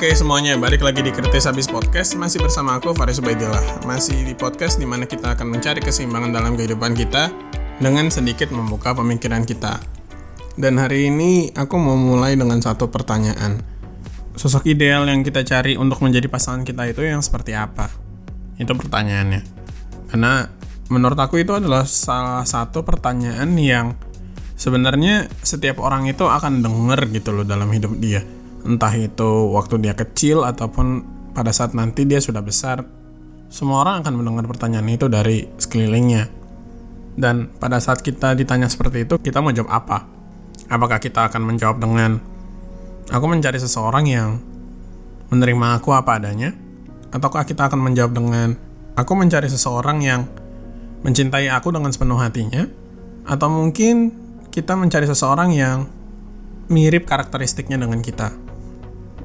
Oke semuanya, balik lagi di Kritis Habis Podcast. Masih bersama aku, Faris Ubaidillah. Masih di podcast di mana kita akan mencari keseimbangan dalam kehidupan kita Dengan sedikit membuka pemikiran kita. Dan hari ini aku mau mulai dengan satu pertanyaan. Sosok ideal yang kita cari untuk menjadi pasangan kita itu yang seperti apa? Itu pertanyaannya. Karena menurut aku itu adalah salah satu pertanyaan yang sebenarnya setiap orang itu akan denger gitu loh dalam hidup dia entah itu waktu dia kecil ataupun pada saat nanti dia sudah besar semua orang akan mendengar pertanyaan itu dari sekelilingnya. Dan pada saat kita ditanya seperti itu kita mau jawab apa? Apakah kita akan menjawab dengan aku mencari seseorang yang menerima aku apa adanya? Ataukah kita akan menjawab dengan aku mencari seseorang yang mencintai aku dengan sepenuh hatinya? Atau mungkin kita mencari seseorang yang mirip karakteristiknya dengan kita.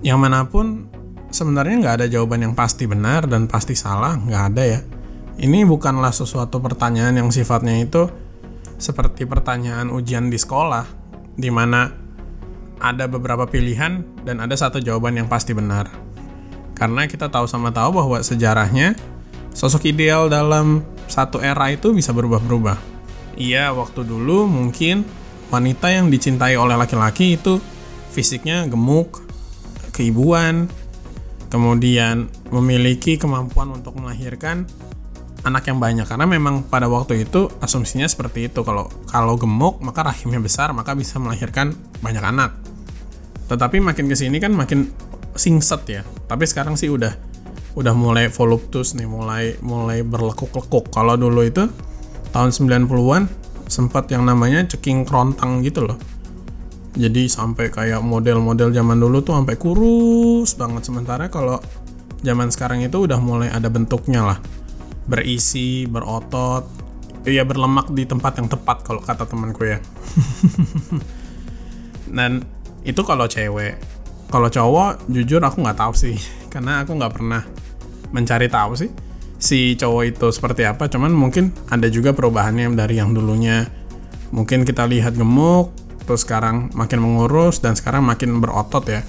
Yang mana pun, sebenarnya nggak ada jawaban yang pasti benar dan pasti salah, nggak ada ya. Ini bukanlah sesuatu pertanyaan yang sifatnya itu seperti pertanyaan ujian di sekolah, di mana ada beberapa pilihan dan ada satu jawaban yang pasti benar. Karena kita tahu sama tahu bahwa sejarahnya sosok ideal dalam satu era itu bisa berubah-berubah Iya, waktu dulu mungkin wanita yang dicintai oleh laki-laki itu fisiknya gemuk, keibuan, kemudian memiliki kemampuan untuk melahirkan anak yang banyak. Karena memang pada waktu itu asumsinya seperti itu. Kalau kalau gemuk maka rahimnya besar maka bisa melahirkan banyak anak. Tetapi makin ke sini kan makin singset ya. Tapi sekarang sih udah udah mulai voluptus nih mulai mulai berlekuk-lekuk. Kalau dulu itu tahun 90-an sempat yang namanya ceking kerontang gitu loh jadi sampai kayak model-model zaman dulu tuh sampai kurus banget. Sementara kalau zaman sekarang itu udah mulai ada bentuknya lah. Berisi berotot. Ya berlemak di tempat yang tepat kalau kata temanku ya. Dan itu kalau cewek. Kalau cowok jujur aku nggak tahu sih. Karena aku nggak pernah mencari tahu sih si cowok itu seperti apa. Cuman mungkin ada juga perubahannya dari yang dulunya. Mungkin kita lihat gemuk terus sekarang makin mengurus dan sekarang makin berotot ya.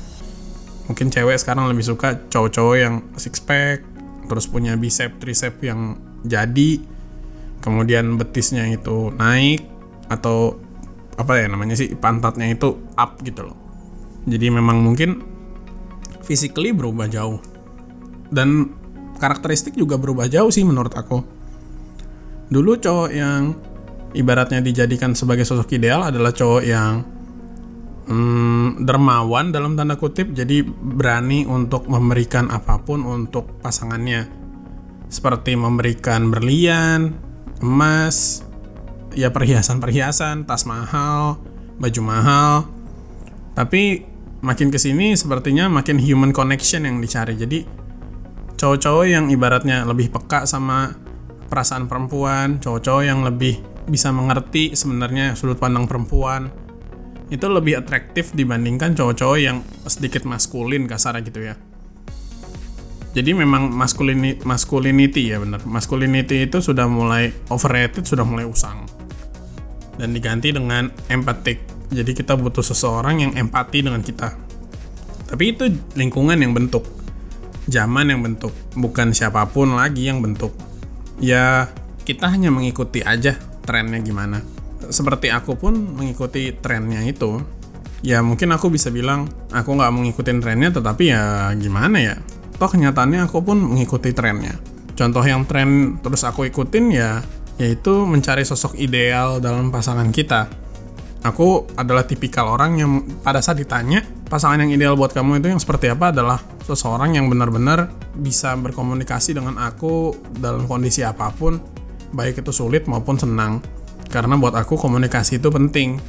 Mungkin cewek sekarang lebih suka cowok-cowok yang six pack terus punya bicep tricep yang jadi kemudian betisnya itu naik atau apa ya namanya sih pantatnya itu up gitu loh. Jadi memang mungkin physically berubah jauh. Dan karakteristik juga berubah jauh sih menurut aku. Dulu cowok yang ibaratnya dijadikan sebagai sosok ideal adalah cowok yang hmm, dermawan dalam tanda kutip, jadi berani untuk memberikan apa pun untuk pasangannya. Seperti memberikan berlian, emas, ya perhiasan-perhiasan, tas mahal, baju mahal. Tapi makin ke sini sepertinya makin human connection yang dicari. Jadi cowok-cowok yang ibaratnya lebih peka sama perasaan perempuan, cowok-cowok yang lebih bisa mengerti sebenarnya sudut pandang perempuan itu lebih atraktif dibandingkan cowok-cowok yang sedikit maskulin kasar gitu ya. Jadi memang masculinity, masculinity ya benar. Masculinity itu sudah mulai overrated, sudah mulai usang. Dan diganti dengan empatik. Jadi kita butuh seseorang yang empati dengan kita. Tapi itu lingkungan yang bentuk zaman yang bentuk, bukan siapa pun lagi yang bentuk. Ya, kita hanya mengikuti aja trennya gimana. Seperti aku pun mengikuti trennya itu. Ya mungkin aku bisa bilang aku nggak mengikuti trennya, tetapi ya gimana ya. Toh kenyataannya aku pun mengikuti trennya. Contoh yang tren terus aku ikutin ya yaitu mencari sosok ideal dalam pasangan kita. Aku adalah tipikal orang yang pada saat ditanya pasangan yang ideal buat kamu itu yang seperti apa adalah seseorang yang benar-benar bisa berkomunikasi dengan aku dalam kondisi apa pun, baik itu sulit maupun senang. Karena buat aku komunikasi itu penting.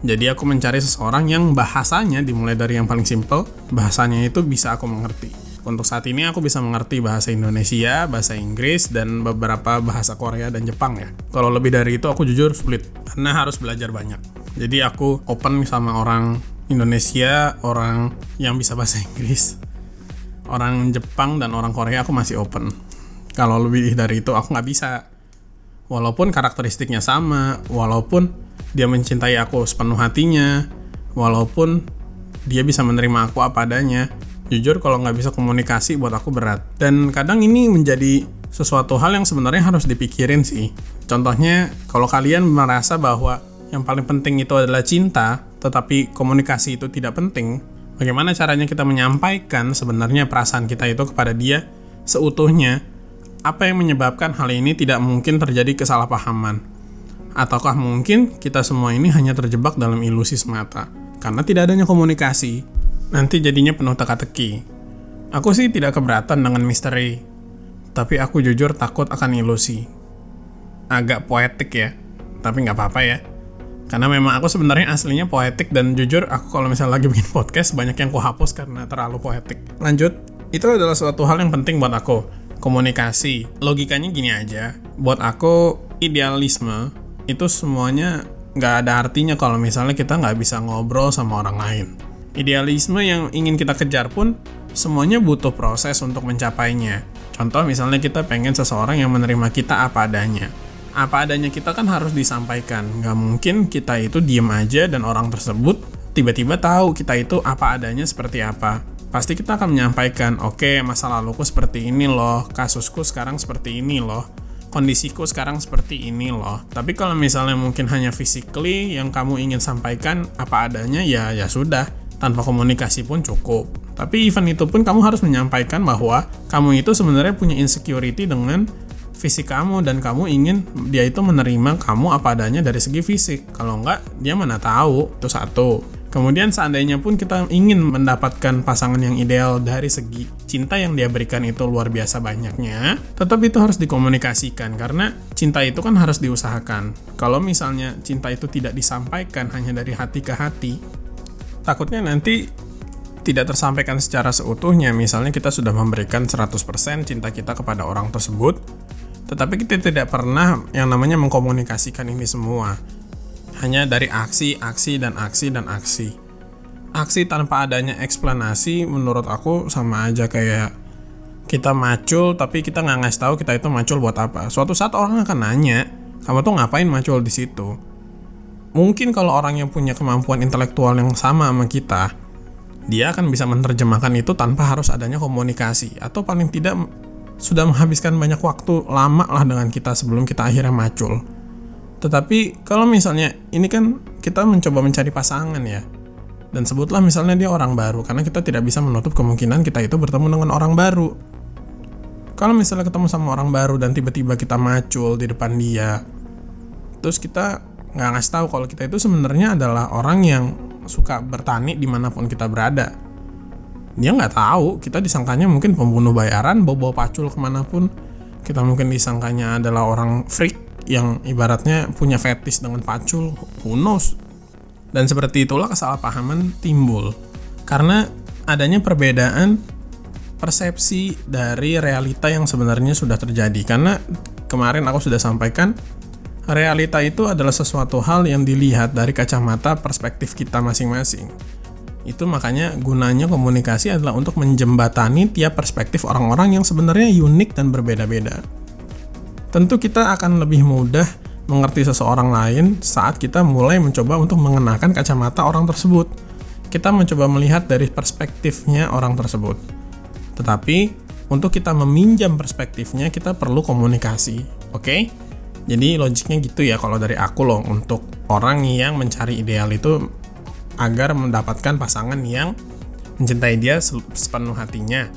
Jadi aku mencari seseorang yang bahasanya dimulai dari yang paling simple, bahasanya itu bisa aku mengerti. Untuk saat ini aku bisa mengerti bahasa Indonesia, bahasa Inggris, dan beberapa bahasa Korea dan Jepang ya. Kalau lebih dari itu aku jujur sulit, karena harus belajar banyak. Jadi aku open sama orang Indonesia, orang yang bisa bahasa Inggris, orang Jepang dan orang Korea aku masih open. Kalau lebih dari itu aku nggak bisa. Walaupun karakteristiknya sama, walaupun dia mencintai aku sepenuh hatinya, walaupun dia bisa menerima aku apa adanya, Jujur kalau nggak bisa komunikasi buat aku berat. Dan kadang ini menjadi sesuatu hal yang sebenarnya harus dipikirin sih. Contohnya, kalau kalian merasa bahwa yang paling penting itu adalah cinta, tetapi komunikasi itu tidak penting, bagaimana caranya kita menyampaikan sebenarnya perasaan kita itu kepada dia seutuhnya? Apa yang menyebabkan hal ini tidak mungkin terjadi kesalahpahaman? Ataukah mungkin kita semua ini hanya terjebak dalam ilusi semata? Karena tidak adanya komunikasi, nanti jadinya penuh teka-teki. Aku sih tidak keberatan dengan misteri, tapi aku jujur takut akan ilusi. Agak poetik ya, tapi nggak apa-apa ya. Karena memang aku sebenarnya aslinya poetik dan jujur aku kalau misalnya lagi bikin podcast banyak yang ku hapus karena terlalu poetik. Lanjut, itu adalah suatu hal yang penting buat aku. Komunikasi. Logikanya gini aja. Buat aku, idealisme itu semuanya nggak ada artinya kalau misalnya kita nggak bisa ngobrol sama orang lain. Idealisme yang ingin kita kejar pun semuanya butuh proses untuk mencapainya. Contoh misalnya kita pengen seseorang yang menerima kita apa adanya apa adanya kita kan harus disampaikan. Nggak mungkin kita itu diem aja dan orang tersebut tiba-tiba tahu kita itu apa adanya seperti apa. Pasti kita akan menyampaikan, oke okay, masa laluku seperti ini loh, kasusku sekarang seperti ini loh, kondisiku sekarang seperti ini loh. Tapi kalau misalnya mungkin hanya physically yang kamu ingin sampaikan apa adanya, ya ya sudah, tanpa komunikasi pun cukup. Tapi event itu pun kamu harus menyampaikan bahwa kamu itu sebenarnya punya insecurity dengan fisik kamu dan kamu ingin dia itu menerima kamu apa adanya dari segi fisik. Kalau enggak, dia mana tahu. Itu satu. Kemudian seandainya pun kita ingin mendapatkan pasangan yang ideal dari segi cinta yang dia berikan itu luar biasa banyaknya, tetap itu harus dikomunikasikan karena cinta itu kan harus diusahakan. Kalau misalnya cinta itu tidak disampaikan hanya dari hati ke hati, takutnya nanti tidak tersampaikan secara seutuhnya. Misalnya kita sudah memberikan 100% cinta kita kepada orang tersebut, tetapi kita tidak pernah yang namanya mengkomunikasikan ini semua. Hanya dari aksi, aksi, dan aksi, dan aksi. Aksi tanpa adanya eksplanasi menurut aku sama aja kayak kita macul tapi kita nggak ngasih tahu kita itu macul buat apa. Suatu saat orang akan nanya, kamu tuh ngapain macul di situ? Mungkin kalau orang yang punya kemampuan intelektual yang sama sama kita, dia akan bisa menerjemahkan itu tanpa harus adanya komunikasi atau paling tidak sudah menghabiskan banyak waktu lama lah dengan kita sebelum kita akhirnya macul. Tetapi kalau misalnya ini kan kita mencoba mencari pasangan ya. Dan sebutlah misalnya dia orang baru karena kita tidak bisa menutup kemungkinan kita itu bertemu dengan orang baru. Kalau misalnya ketemu sama orang baru dan tiba-tiba kita macul di depan dia, terus kita nggak ngasih tahu kalau kita itu sebenarnya adalah orang yang suka bertani di mana pun kita berada dia nggak tahu kita disangkanya mungkin pembunuh bayaran bawa-bawa pacul ke mana pun kita mungkin disangkanya adalah orang freak yang ibaratnya punya fetis dengan pacul who knows? Dan seperti itulah kesalahpahaman timbul. Karena adanya perbedaan persepsi dari realita yang sebenarnya sudah terjadi. Karena kemarin aku sudah sampaikan realita itu adalah sesuatu hal yang dilihat dari kacamata perspektif kita masing-masing. Itu makanya gunanya komunikasi adalah untuk menjembatani tiap perspektif orang-orang yang sebenarnya unik dan berbeda-beda. Tentu kita akan lebih mudah mengerti seseorang lain saat kita mulai mencoba untuk mengenakan kacamata orang tersebut. Kita mencoba melihat dari perspektifnya orang tersebut. Tetapi untuk kita meminjam perspektifnya kita perlu komunikasi, oke? Okay? Jadi logiknya gitu ya kalau dari aku loh untuk orang yang mencari ideal itu agar mendapatkan pasangan yang mencintai dia sepenuh hatinya.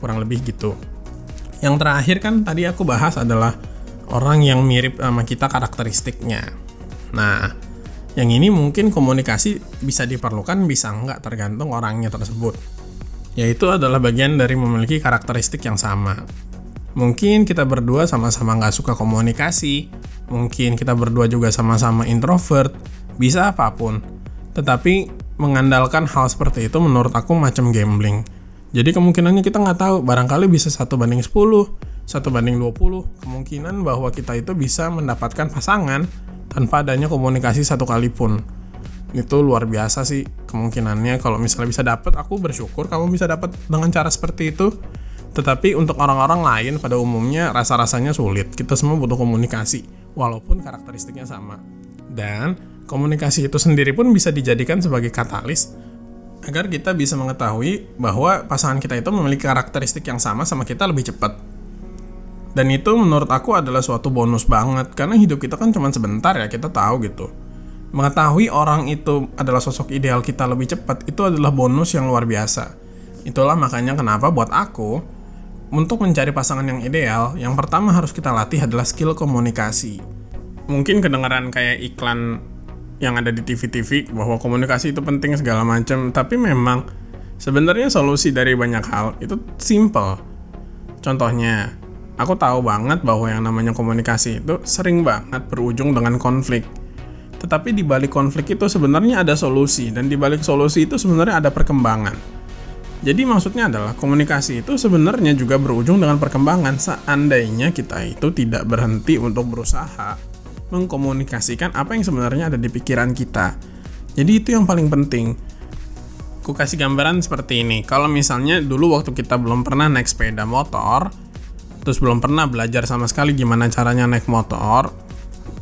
Kurang lebih gitu. Yang terakhir kan tadi aku bahas adalah orang yang mirip sama kita karakteristiknya. Nah, yang ini mungkin komunikasi bisa diperlukan, bisa enggak tergantung orangnya tersebut. Yaitu adalah bagian dari memiliki karakteristik yang sama. Mungkin kita berdua sama-sama nggak suka komunikasi, mungkin kita berdua juga sama-sama introvert, bisa apa pun tetapi mengandalkan hal seperti itu menurut aku macam gambling. Jadi kemungkinannya kita nggak tahu, barangkali bisa satu banding 10, satu banding 20, kemungkinan bahwa kita itu bisa mendapatkan pasangan tanpa adanya komunikasi satu kali pun. Itu luar biasa sih kemungkinannya kalau misalnya bisa dapat, aku bersyukur kamu bisa dapat dengan cara seperti itu. Tetapi untuk orang-orang lain pada umumnya rasa-rasanya sulit. Kita semua butuh komunikasi, walaupun karakteristiknya sama. Dan komunikasi itu sendiri pun bisa dijadikan sebagai katalis agar kita bisa mengetahui bahwa pasangan kita itu memiliki karakteristik yang sama sama kita lebih cepat. Dan itu menurut aku adalah suatu bonus banget karena hidup kita kan cuma sebentar ya, kita tahu gitu. Mengetahui orang itu adalah sosok ideal kita lebih cepat itu adalah bonus yang luar biasa. Itulah makanya kenapa buat aku untuk mencari pasangan yang ideal, yang pertama harus kita latih adalah skill komunikasi. Mungkin kedengaran kayak iklan yang ada di TV-TV bahwa komunikasi itu penting segala macam, tapi memang sebenarnya solusi dari banyak hal itu simple. Contohnya, aku tahu banget bahwa yang namanya komunikasi itu sering banget berujung dengan konflik. Tetapi di balik konflik itu sebenarnya ada solusi dan di balik solusi itu sebenarnya ada perkembangan. Jadi maksudnya adalah komunikasi itu sebenarnya juga berujung dengan perkembangan seandainya kita itu tidak berhenti untuk berusaha mengkomunikasikan apa yang sebenarnya ada di pikiran kita. Jadi itu yang paling penting. Ku kasih gambaran seperti ini. Kalau misalnya dulu waktu kita belum pernah naik sepeda motor, terus belum pernah belajar sama sekali gimana caranya naik motor,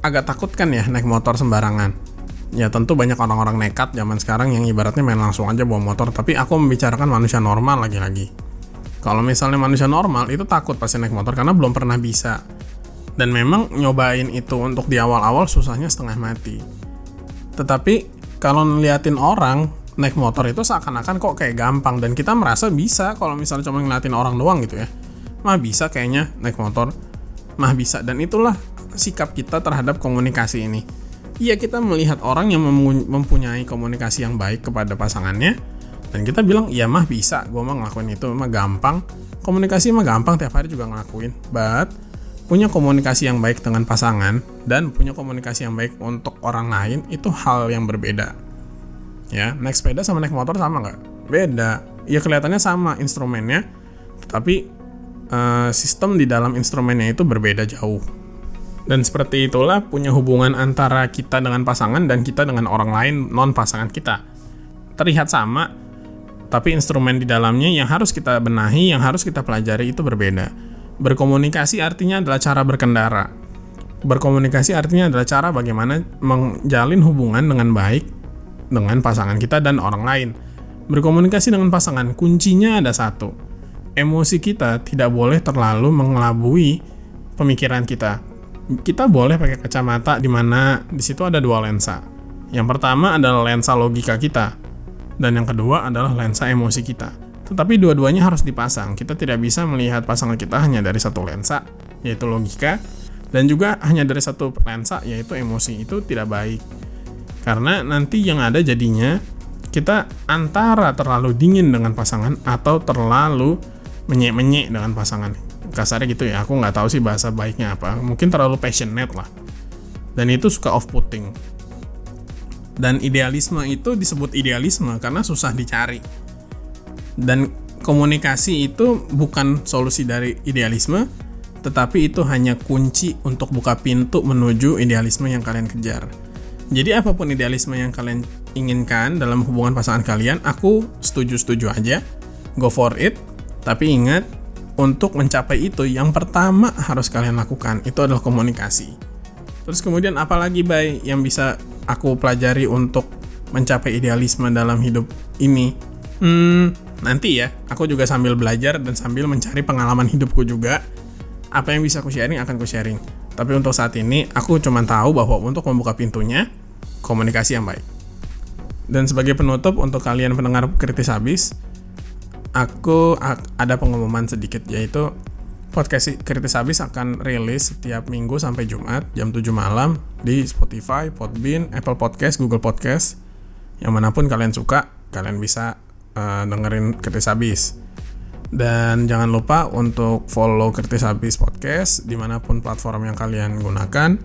agak takut kan ya naik motor sembarangan. Ya tentu banyak orang-orang nekat zaman sekarang yang ibaratnya main langsung aja bawa motor, tapi aku membicarakan manusia normal lagi-lagi. Kalau misalnya manusia normal itu takut pasti naik motor karena belum pernah bisa dan memang nyobain itu untuk di awal-awal susahnya setengah mati. Tetapi kalau ngeliatin orang naik motor itu seakan-akan kok kayak gampang. Dan kita merasa bisa kalau misalnya cuma ngeliatin orang doang gitu ya. Mah bisa kayaknya naik motor. Mah bisa. Dan itulah sikap kita terhadap komunikasi ini. Iya kita melihat orang yang mempunyai komunikasi yang baik kepada pasangannya. Dan kita bilang iya mah bisa. Gue mah ngelakuin itu. Mah gampang. Komunikasi mah gampang tiap hari juga ngelakuin. But punya komunikasi yang baik dengan pasangan dan punya komunikasi yang baik untuk orang lain itu hal yang berbeda. Ya, naik sepeda sama naik motor sama nggak? Beda. Ya kelihatannya sama instrumennya, tapi uh, sistem di dalam instrumennya itu berbeda jauh. Dan seperti itulah punya hubungan antara kita dengan pasangan dan kita dengan orang lain non pasangan kita. Terlihat sama, tapi instrumen di dalamnya yang harus kita benahi, yang harus kita pelajari itu berbeda Berkomunikasi artinya adalah cara berkendara. Berkomunikasi artinya adalah cara bagaimana menjalin hubungan dengan baik dengan pasangan kita dan orang lain. Berkomunikasi dengan pasangan kuncinya ada satu. Emosi kita tidak boleh terlalu mengelabui pemikiran kita. Kita boleh pakai kacamata di mana di situ ada dua lensa. Yang pertama adalah lensa logika kita dan yang kedua adalah lensa emosi kita. Tetapi dua-duanya harus dipasang. Kita tidak bisa melihat pasangan kita hanya dari satu lensa, yaitu logika, dan juga hanya dari satu lensa, yaitu emosi. Itu tidak baik. Karena nanti yang ada jadinya kita antara terlalu dingin dengan pasangan atau terlalu menyek-menyek dengan pasangan. Kasarnya gitu ya, aku nggak tahu sih bahasa baiknya apa. Mungkin terlalu passionate lah. Dan itu suka off-putting. Dan idealisme itu disebut idealisme karena susah dicari dan komunikasi itu bukan solusi dari idealisme, tetapi itu hanya kunci untuk buka pintu menuju idealisme yang kalian kejar. Jadi apa pun idealisme yang kalian inginkan dalam hubungan pasangan kalian, aku setuju-setuju aja, go for it. Tapi ingat, untuk mencapai itu yang pertama harus kalian lakukan itu adalah komunikasi. Terus kemudian apalagi baik yang bisa aku pelajari untuk mencapai idealisme dalam hidup ini? Hmm, nanti ya aku juga sambil belajar dan sambil mencari pengalaman hidupku juga apa yang bisa aku sharing akan aku sharing. Tapi untuk saat ini aku cuma tahu bahwa untuk membuka pintunya komunikasi yang baik. Dan sebagai penutup untuk kalian pendengar kritis habis aku ada pengumuman sedikit yaitu podcast kritis habis akan rilis setiap minggu sampai Jumat jam 7 malam di Spotify, Podbean, Apple Podcast, Google Podcast. Yang mana pun kalian suka kalian bisa uh, dengerin Kritis Habis. Dan jangan lupa untuk follow Kritis Habis Podcast di mana pun platform yang kalian gunakan.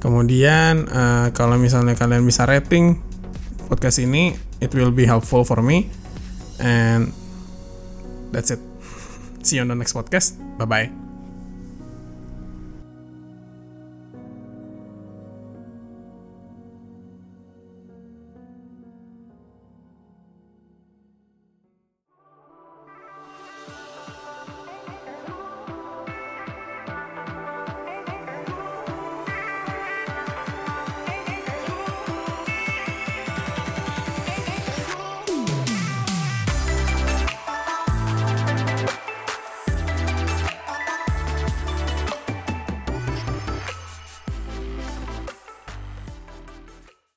Kemudian uh, kalau misalnya kalian bisa rating podcast ini, it will be helpful for me. And that's it. See you on the next podcast. Bye bye.